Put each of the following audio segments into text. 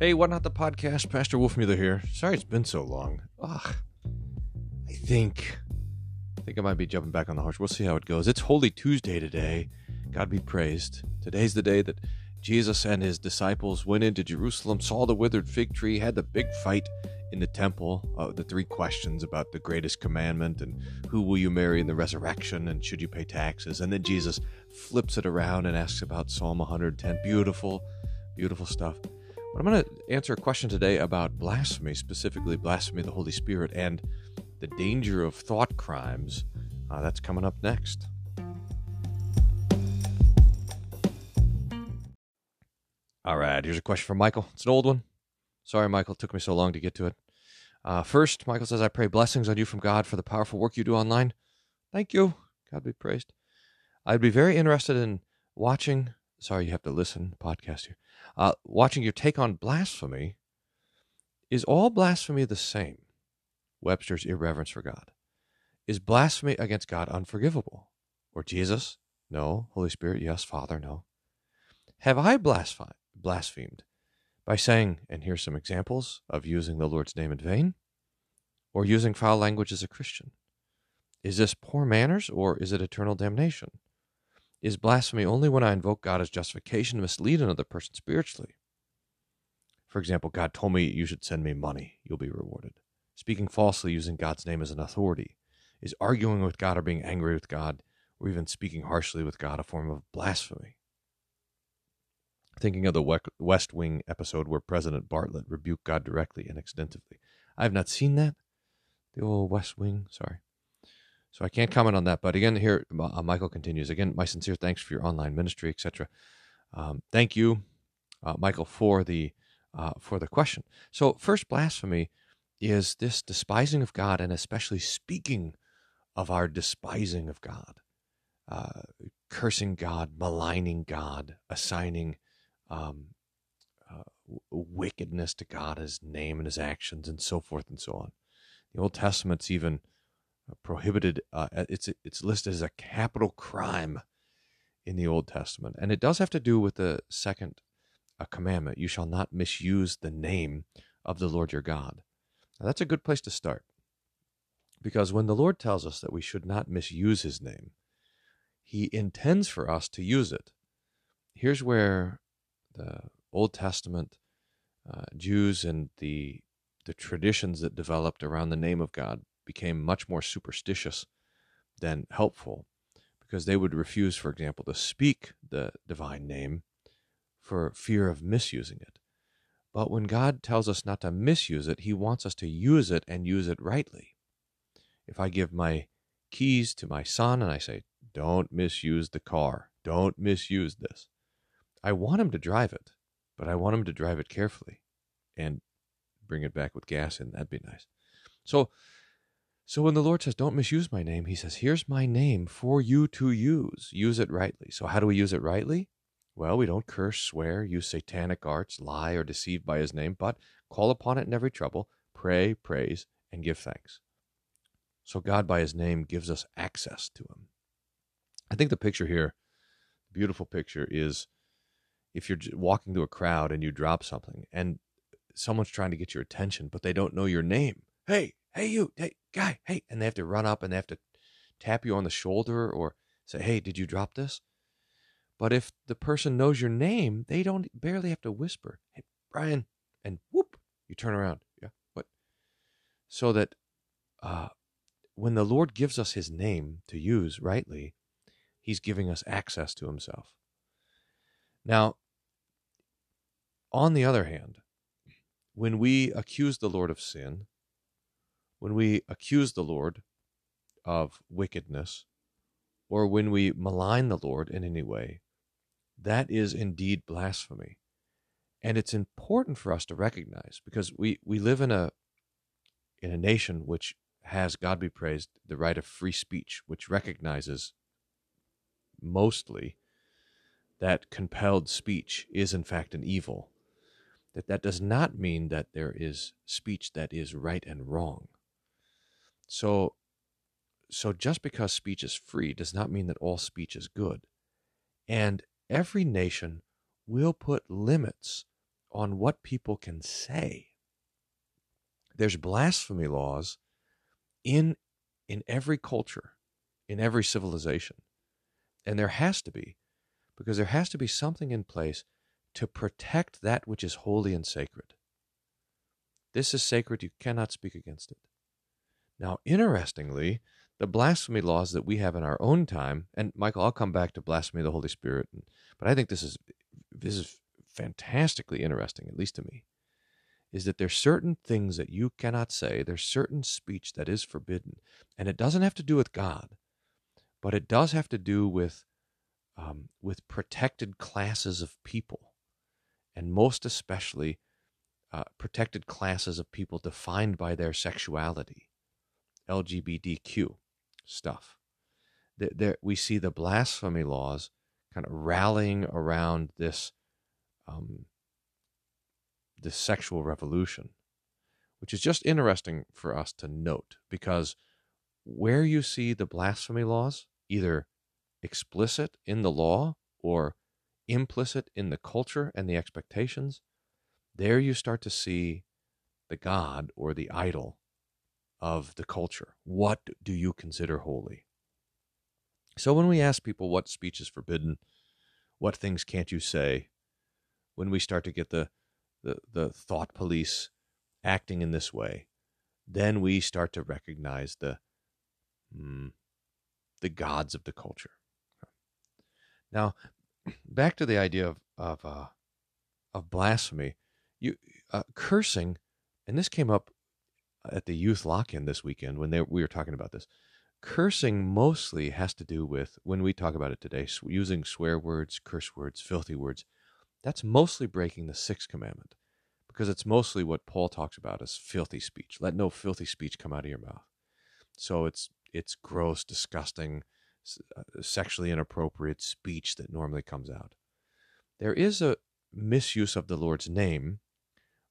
Hey, what not the podcast? Pastor Wolfmueller here. Sorry it's been so long. Ugh. I think I think I might be jumping back on the horse. We'll see how it goes. It's Holy Tuesday today. God be praised. Today's the day that Jesus and his disciples went into Jerusalem, saw the withered fig tree, had the big fight in the temple, uh, the three questions about the greatest commandment and who will you marry in the resurrection and should you pay taxes. And then Jesus flips it around and asks about Psalm 110. Beautiful, beautiful stuff. But I'm going to answer a question today about blasphemy, specifically blasphemy of the Holy Spirit and the danger of thought crimes. Uh, that's coming up next. All right, here's a question from Michael. It's an old one. Sorry, Michael, it took me so long to get to it. Uh, first, Michael says, I pray blessings on you from God for the powerful work you do online. Thank you. God be praised. I'd be very interested in watching. Sorry, you have to listen, podcast here. Uh, watching your take on blasphemy. Is all blasphemy the same? Webster's irreverence for God. Is blasphemy against God unforgivable? Or Jesus? No. Holy Spirit? Yes. Father? No. Have I blasphemed? blasphemed by saying, and here's some examples of using the Lord's name in vain, or using foul language as a Christian? Is this poor manners or is it eternal damnation? Is blasphemy only when I invoke God as justification to mislead another person spiritually? For example, God told me you should send me money, you'll be rewarded. Speaking falsely using God's name as an authority. Is arguing with God or being angry with God or even speaking harshly with God a form of blasphemy? Thinking of the West Wing episode where President Bartlet rebuked God directly and extensively. I have not seen that. The old West Wing, sorry. So I can't comment on that. But again, here uh, Michael continues. Again, my sincere thanks for your online ministry, etc. Um, thank you, uh, Michael, for the uh, for the question. So first, blasphemy is this despising of God, and especially speaking of our despising of God, uh, cursing God, maligning God, assigning um, uh, wickedness to God, His name and His actions, and so forth and so on. The Old Testament's even prohibited. Uh, it's it's listed as a capital crime in the Old Testament, and it does have to do with the second uh, commandment: "You shall not misuse the name of the Lord your God." Now, that's a good place to start, because when the Lord tells us that we should not misuse His name, He intends for us to use it. Here's where the Old Testament uh, Jews and the the traditions that developed around the name of God became much more superstitious than helpful because they would refuse, for example, to speak the divine name for fear of misusing it. But when God tells us not to misuse it, He wants us to use it and use it rightly. If I give my keys to my son and I say, don't misuse the car, don't misuse this, I want him to drive it, but I want him to drive it carefully and bring it back with gas in. That'd be nice. So, so when the Lord says, "Don't misuse my name," He says, "Here's my name for you to use. Use it rightly." So, how do we use it rightly? Well, we don't curse, swear, use satanic arts, lie, or deceive by His name, but call upon it in every trouble, pray, praise, and give thanks. So, God, by His name, gives us access to Him. I think the picture here, beautiful picture, is if you're walking through a crowd and you drop something and someone's trying to get your attention, but they don't know your name. Hey, hey, you, hey, guy, hey. And they have to run up and they have to tap you on the shoulder or say, hey, did you drop this? But if the person knows your name, they don't barely have to whisper, hey, Bryan, and whoop, you turn around. Yeah, what? So that uh, when the Lord gives us his name to use rightly, he's giving us access to himself. Now, on the other hand, when we accuse the Lord of sin, when we accuse the Lord of wickedness, or when we malign the Lord in any way, that is indeed blasphemy. And it's important for us to recognize because we, we live in a in a nation which has, God be praised, the right of free speech, which recognizes mostly that compelled speech is in fact an evil that that does not mean that there is speech that is right and wrong. So, so just because speech is free does not mean that all speech is good. And every nation will put limits on what people can say. There's blasphemy laws in in every culture, in every civilization. And there has to be, because there has to be something in place to protect that which is holy and sacred. This is sacred, you cannot speak against it. Now, interestingly, the blasphemy laws that we have in our own time, and Michael, I'll come back to blasphemy of the Holy Spirit, but I think this is this is fantastically interesting, at least to me, is that there's certain things that you cannot say, there's certain speech that is forbidden, and it doesn't have to do with God, but it does have to do with um, with protected classes of people, and most especially uh, protected classes of people defined by their sexuality, LGBTQ stuff. There, there, we see the blasphemy laws kind of rallying around this um, this sexual revolution, which is just interesting for us to note because where you see the blasphemy laws, either explicit in the law or implicit in the culture and the expectations, there you start to see the God or the idol of the culture. What do you consider holy? So when we ask people what speech is forbidden, what things can't you say, when we start to get the, the, the thought police acting in this way, then we start to recognize the mm, the gods of the culture. Now, back to the idea of of uh, of blasphemy, you uh, cursing, and this came up at the youth lock-in this weekend when they, we were talking about this. Cursing mostly has to do with when we talk about it today, using swear words, curse words, filthy words. That's mostly breaking the sixth commandment because it's mostly what Paul talks about as filthy speech. Let no filthy speech come out of your mouth. So it's it's gross, disgusting, uh, sexually inappropriate speech that normally comes out. There is a misuse of the Lord's name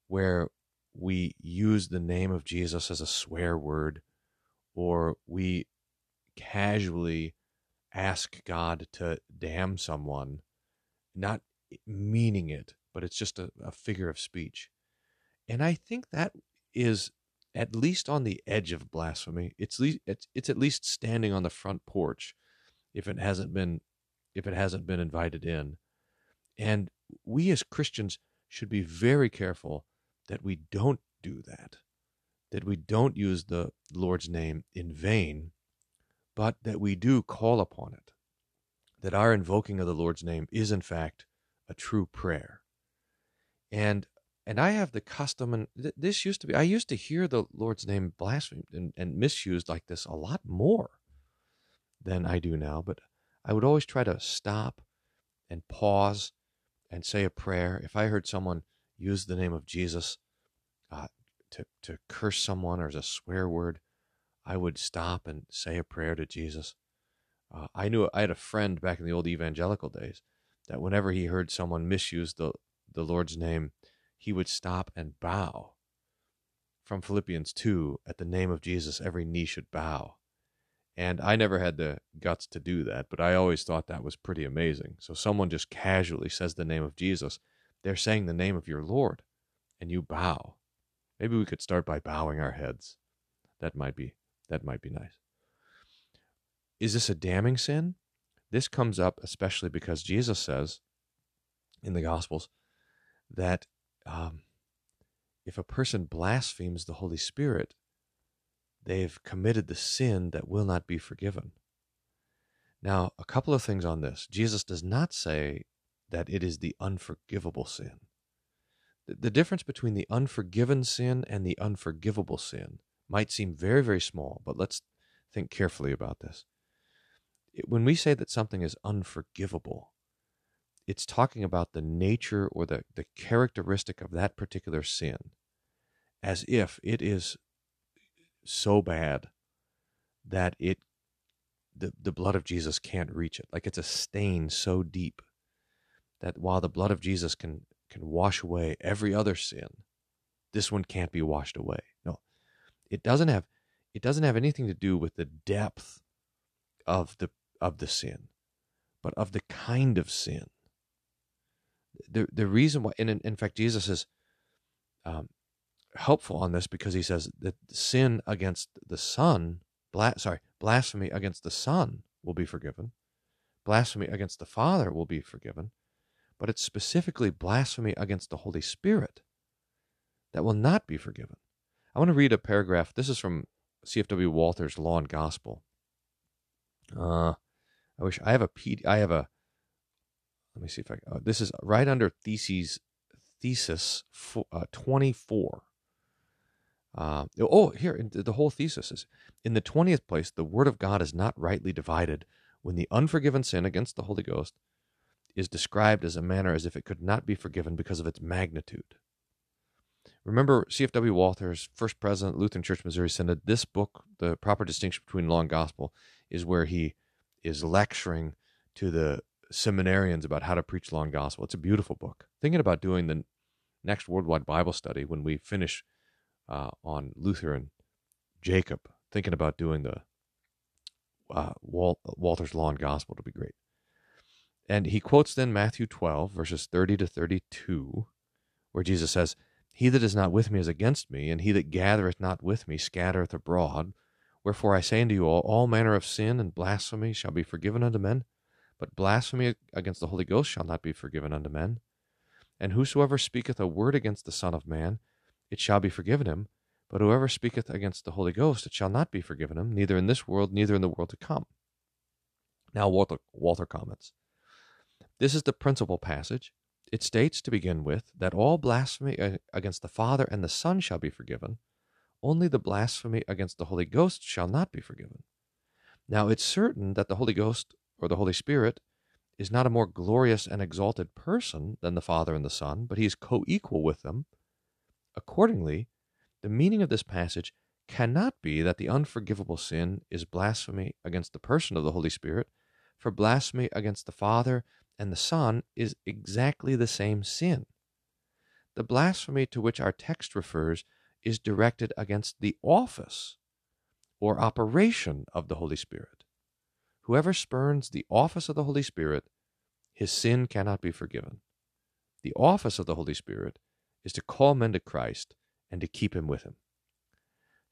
where we use the name of Jesus as a swear word, or we casually ask God to damn someone, not meaning it, but it's just a, a figure of speech. And I think that is at least on the edge of blasphemy. It's, le- it's it's at least standing on the front porch if it hasn't been if it hasn't been invited in. And we as Christians should be very careful that we don't do that, that we don't use the Lord's name in vain, but that we do call upon it, that our invoking of the Lord's name is in fact a true prayer. And and I have the custom, and th- this used to be, I used to hear the Lord's name blasphemed and, and misused like this a lot more than I do now, but I would always try to stop and pause and say a prayer. If I heard someone use the name of Jesus uh, to, to curse someone or as a swear word, I would stop and say a prayer to Jesus. Uh, I knew I had a friend back in the old evangelical days that whenever he heard someone misuse the, the Lord's name, he would stop and bow. From Philippians 2, at the name of Jesus, every knee should bow. And I never had the guts to do that, but I always thought that was pretty amazing. So someone just casually says the name of Jesus, they're saying the name of your Lord, and you bow. Maybe we could start by bowing our heads. That might be that might be nice. Is this a damning sin? This comes up especially because Jesus says in the Gospels that um, if a person blasphemes the Holy Spirit, they've committed the sin that will not be forgiven. Now, a couple of things on this. Jesus does not say that it is the unforgivable sin. The difference between the unforgiven sin and the unforgivable sin might seem very, very small, but let's think carefully about this. When we say that something is unforgivable, it's talking about the nature or the, the characteristic of that particular sin as if it is so bad that it the, the blood of Jesus can't reach it. Like it's a stain so deep that while the blood of Jesus can can wash away every other sin, this one can't be washed away. No. It doesn't have it doesn't have anything to do with the depth of the of the sin, but of the kind of sin. the the reason why, and in, in fact, Jesus is um, helpful on this because he says that sin against the Son, bla- sorry, blasphemy against the Son will be forgiven, blasphemy against the Father will be forgiven, but it's specifically blasphemy against the Holy Spirit that will not be forgiven. I want to read a paragraph. This is from CFW Walther's Law and Gospel. Uh, I wish I have a P. I have a. Let me see if I. Uh, this is right under theses thesis uh, twenty four. Uh, oh, here the whole thesis is in the twentieth place. The word of God is not rightly divided when the unforgiven sin against the Holy Ghost is described as a manner as if it could not be forgiven because of its magnitude. Remember, C.F.W. Walther's first president, Lutheran Church, Missouri Synod. This book, The Proper Distinction Between Law and Gospel, is where he is lecturing to the seminarians about how to preach law and gospel. It's a beautiful book. Thinking about doing the next worldwide Bible study when we finish uh, on Luther and Jacob. Thinking about doing the uh, Wal- Walther's Law and Gospel to be great. And he quotes then Matthew 12, verses 30 to 32, where Jesus says, He that is not with me is against me, and he that gathereth not with me scattereth abroad. Wherefore I say unto you all, all manner of sin and blasphemy shall be forgiven unto men, but blasphemy against the Holy Ghost shall not be forgiven unto men. And whosoever speaketh a word against the Son of Man, it shall be forgiven him. But whoever speaketh against the Holy Ghost, it shall not be forgiven him, neither in this world, neither in the world to come. Now Walter, Walther comments. This is the principal passage. It states, to begin with, that all blasphemy against the Father and the Son shall be forgiven. Only the blasphemy against the Holy Ghost shall not be forgiven. Now, it's certain that the Holy Ghost or the Holy Spirit is not a more glorious and exalted person than the Father and the Son, but he is co equal with them. Accordingly, the meaning of this passage cannot be that the unforgivable sin is blasphemy against the person of the Holy Spirit, for blasphemy against the Father and the Son is exactly the same sin. The blasphemy to which our text refers is directed against the office or operation of the Holy Spirit. Whoever spurns the office of the Holy Spirit, his sin cannot be forgiven. The office of the Holy Spirit is to call men to Christ and to keep him with him.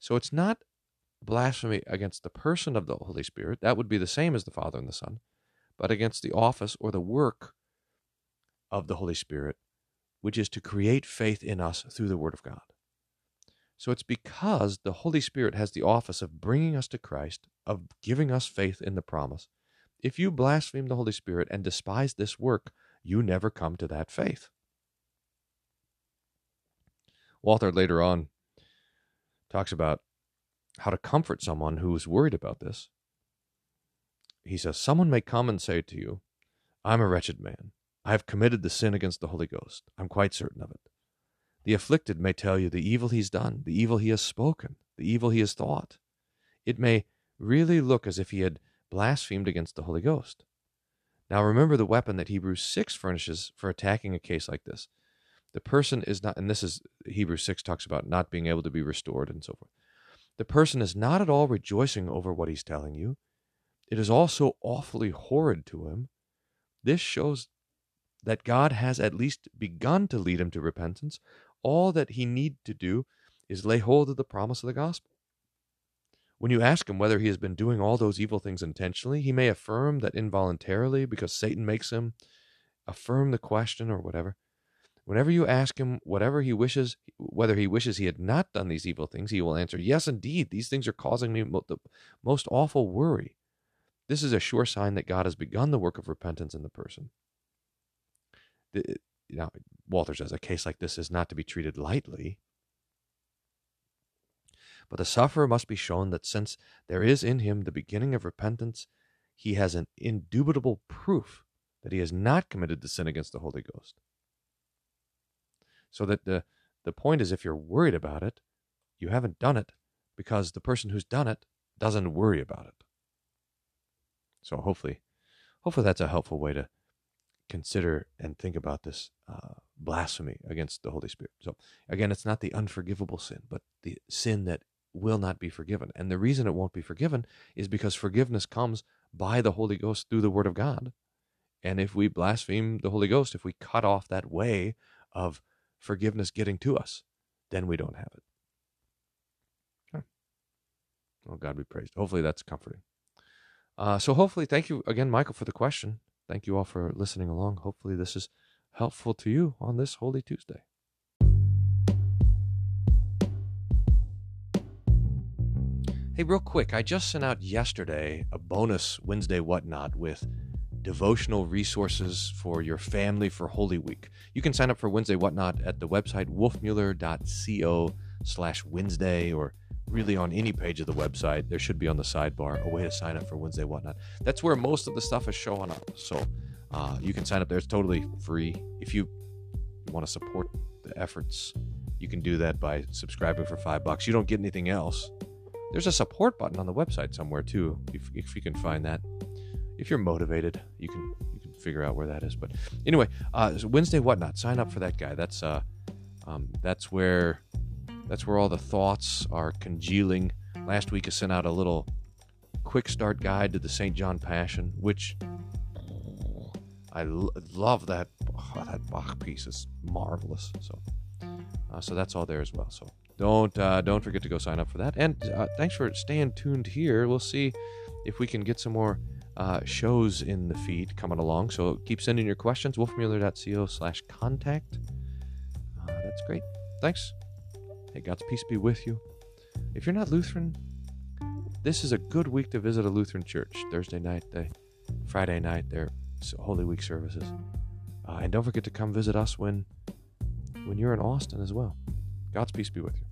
So it's not blasphemy against the person of the Holy Spirit, that would be the same as the Father and the Son, but against the office or the work of the Holy Spirit, which is to create faith in us through the Word of God. So it's because the Holy Spirit has the office of bringing us to Christ, of giving us faith in the promise. If you blaspheme the Holy Spirit and despise this work, you never come to that faith. Walther later on talks about how to comfort someone who's worried about this. He says, Someone may come and say to you, I'm a wretched man. I have committed the sin against the Holy Ghost. I'm quite certain of it. The afflicted may tell you the evil he's done, the evil he has spoken, the evil he has thought. It may really look as if he had blasphemed against the Holy Ghost. Now remember the weapon that Hebrews 6 furnishes for attacking a case like this. The person is not, and this is Hebrews 6 talks about not being able to be restored and so forth. The person is not at all rejoicing over what he's telling you. It is also awfully horrid to him. This shows that God has at least begun to lead him to repentance, all that he need to do is lay hold of the promise of the gospel. When you ask him whether he has been doing all those evil things intentionally, he may affirm that involuntarily because Satan makes him affirm the question or whatever. Whenever you ask him whatever he wishes, whether he wishes he had not done these evil things, he will answer, Yes, indeed, these things are causing me the most awful worry. This is a sure sign that God has begun the work of repentance in the person. Now, Walther says a case like this is not to be treated lightly. But the sufferer must be shown that since there is in him the beginning of repentance, he has an indubitable proof that he has not committed the sin against the Holy Ghost. So that the, the point is if you're worried about it, you haven't done it because the person who's done it doesn't worry about it. So hopefully, hopefully that's a helpful way to consider and think about this uh, blasphemy against the Holy Spirit. So, again, it's not the unforgivable sin, but the sin that will not be forgiven. And the reason it won't be forgiven is because forgiveness comes by the Holy Ghost through the Word of God. And if we blaspheme the Holy Ghost, if we cut off that way of forgiveness getting to us, then we don't have it. Oh, God be praised. Hopefully that's comforting. Uh, so, hopefully, thank you again, Michael, for the question. Thank you all for listening along. Hopefully, this is helpful to you on this Holy Tuesday. Hey, real quick, I just sent out yesterday a bonus Wednesday Whatnot with devotional resources for your family for Holy Week. You can sign up for Wednesday Whatnot at the website wolfmueller.co slash Wednesday or really on any page of the website. There should be on the sidebar a way to sign up for Wednesday Whatnot. That's where most of the stuff is showing up. So uh, you can sign up there. It's totally free. If you want to support the efforts, you can do that by subscribing for five bucks. You don't get anything else. There's a support button on the website somewhere too, if, if you can find that. If you're motivated, you can you can figure out where that is. But anyway, uh, Wednesday whatnot. Sign up for that guy. That's uh, um, that's where that's where all the thoughts are congealing. Last week I sent out a little quick start guide to the St. John Passion, which I love that oh, that Bach piece is marvelous. So uh, so that's all there as well. So don't uh, don't forget to go sign up for that. And uh, thanks for staying tuned here. We'll see if we can get some more uh, shows in the feed coming along. So keep sending your questions. wolfmueller.co slash contact. Uh, that's great. Thanks. Hey, God's peace be with you. If you're not Lutheran, this is a good week to visit a Lutheran church. Thursday night, they, Friday night, their Holy Week services. Uh, and don't forget to come visit us when when you're in Austin as well. God's peace be with you.